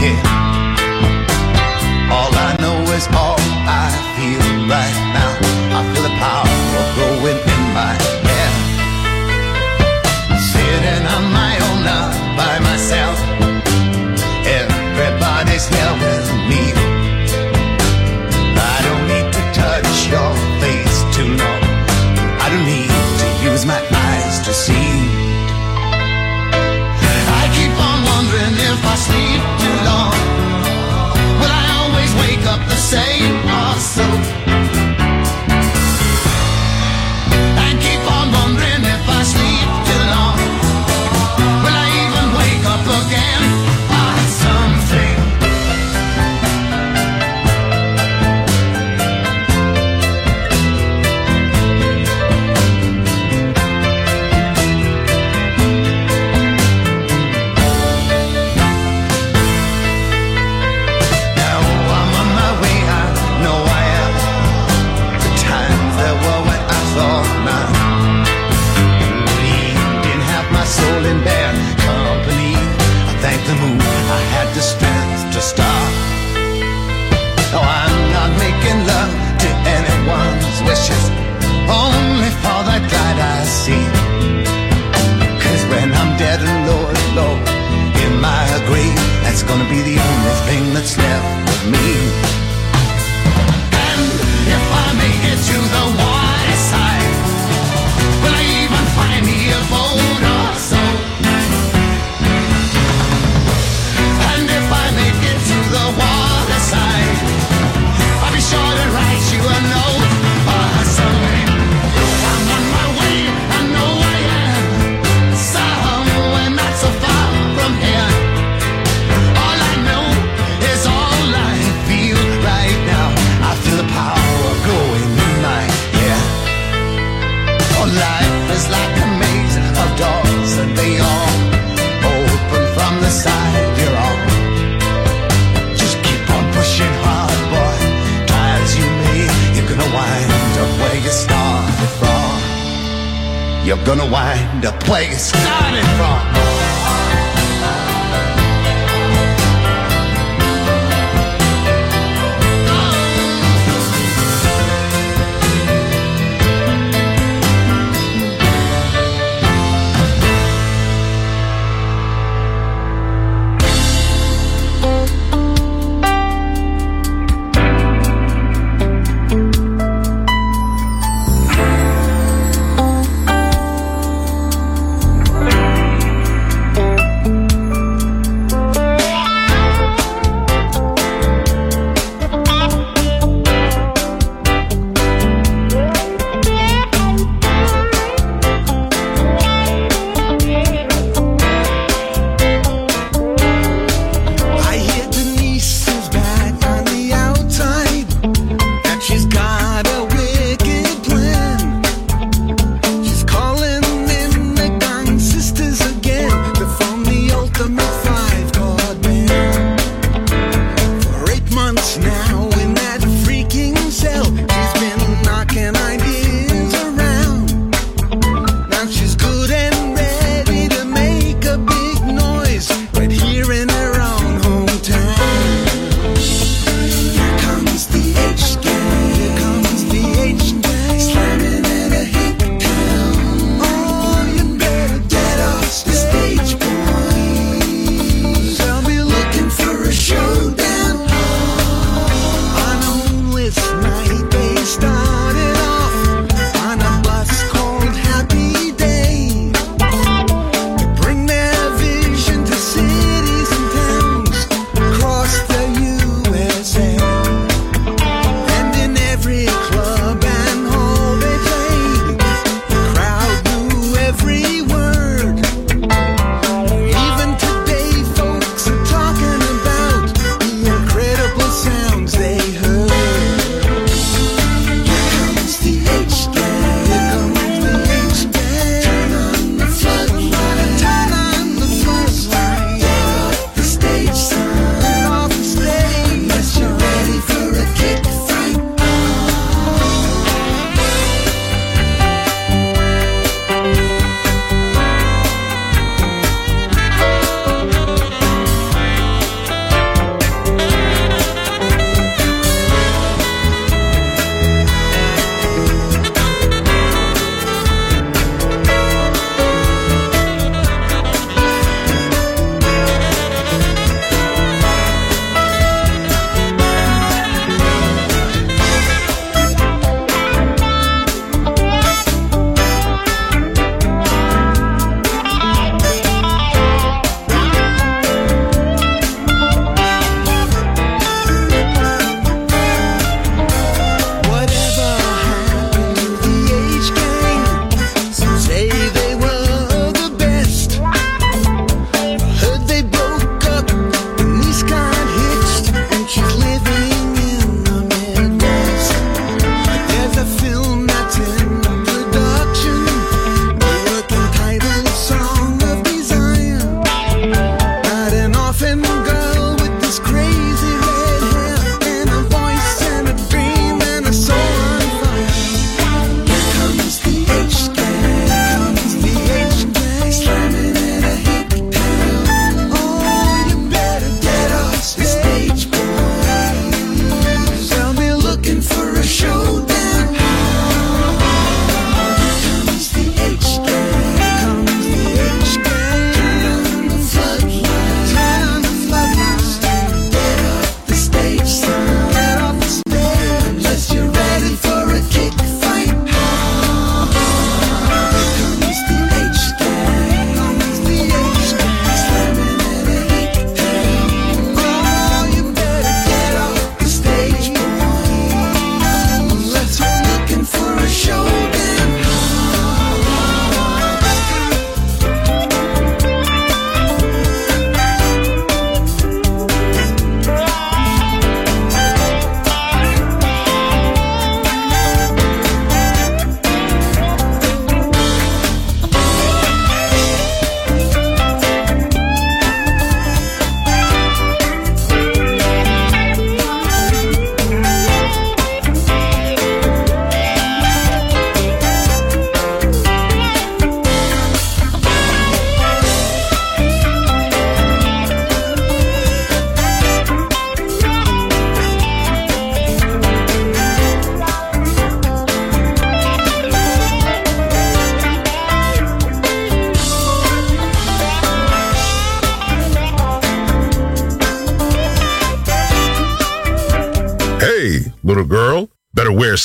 Yeah. shining from?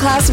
Masterclass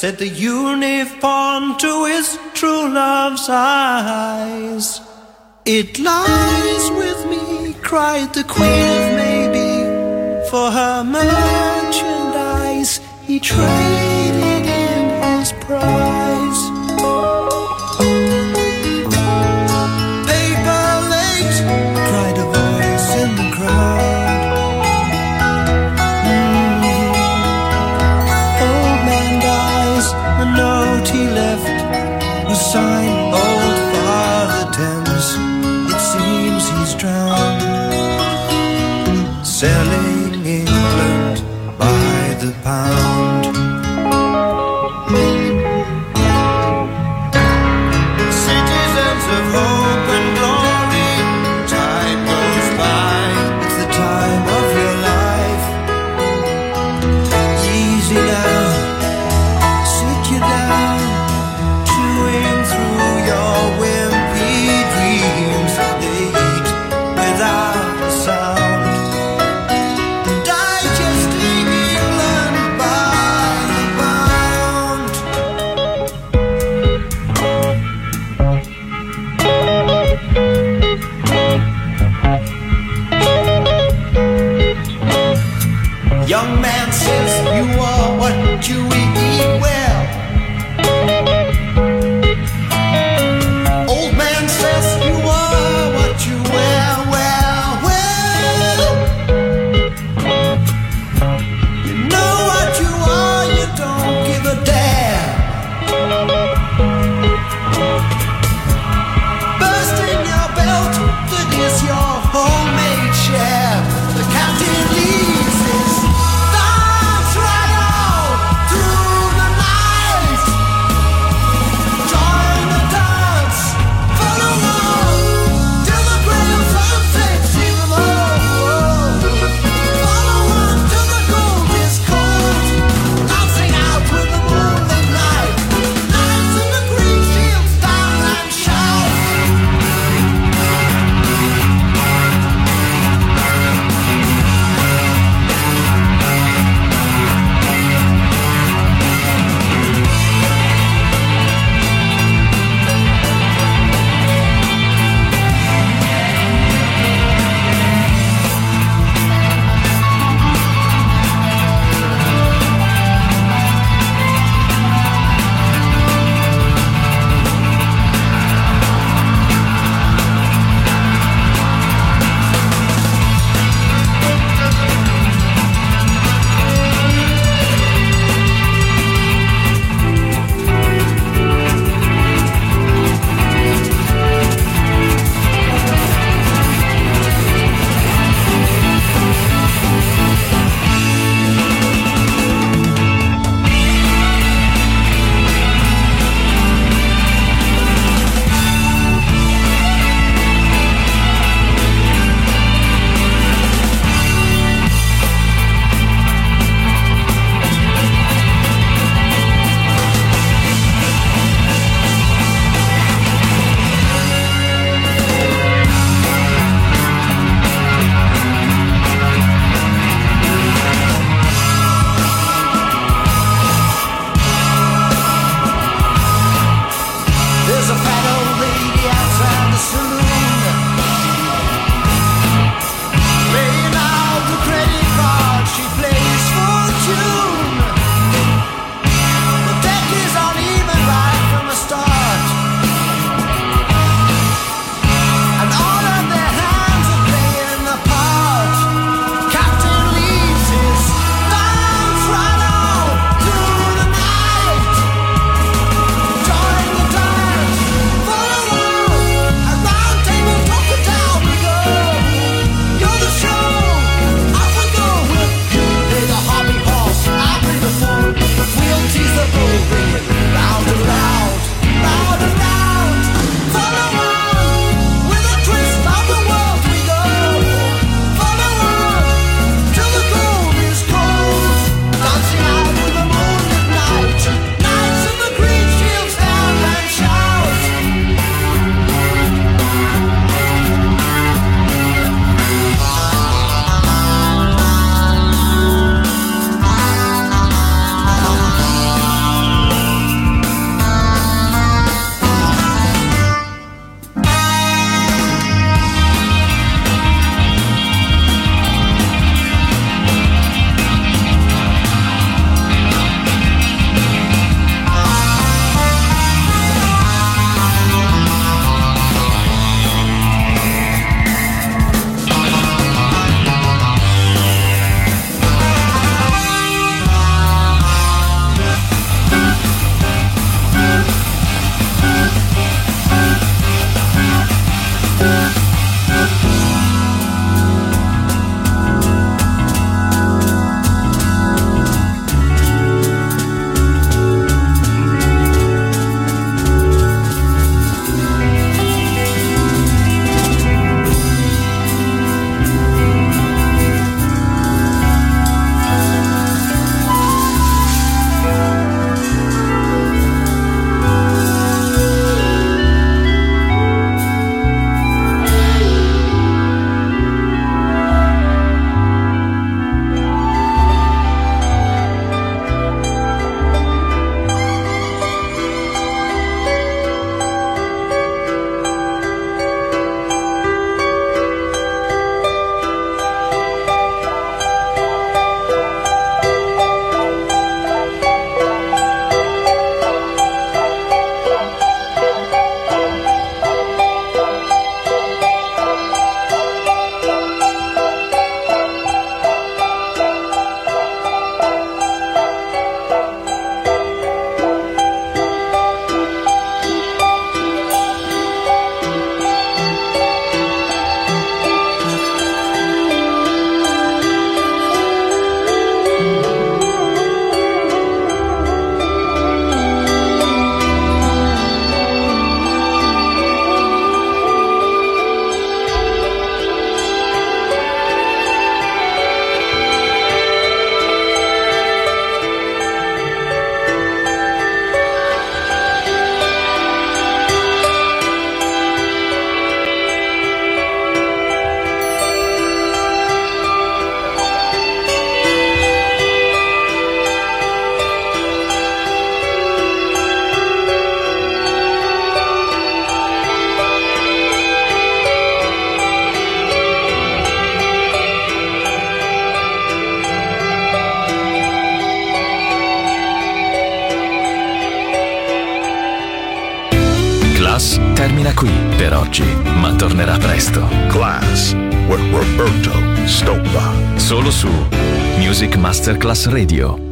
Said the uniform to his true love's eyes. It lies with me, cried the Queen of Maybe, for her merchandise he traded in his pride. kind old Father Thames. you presto. Class with Roberto Stoppa. Solo su Music Masterclass Radio.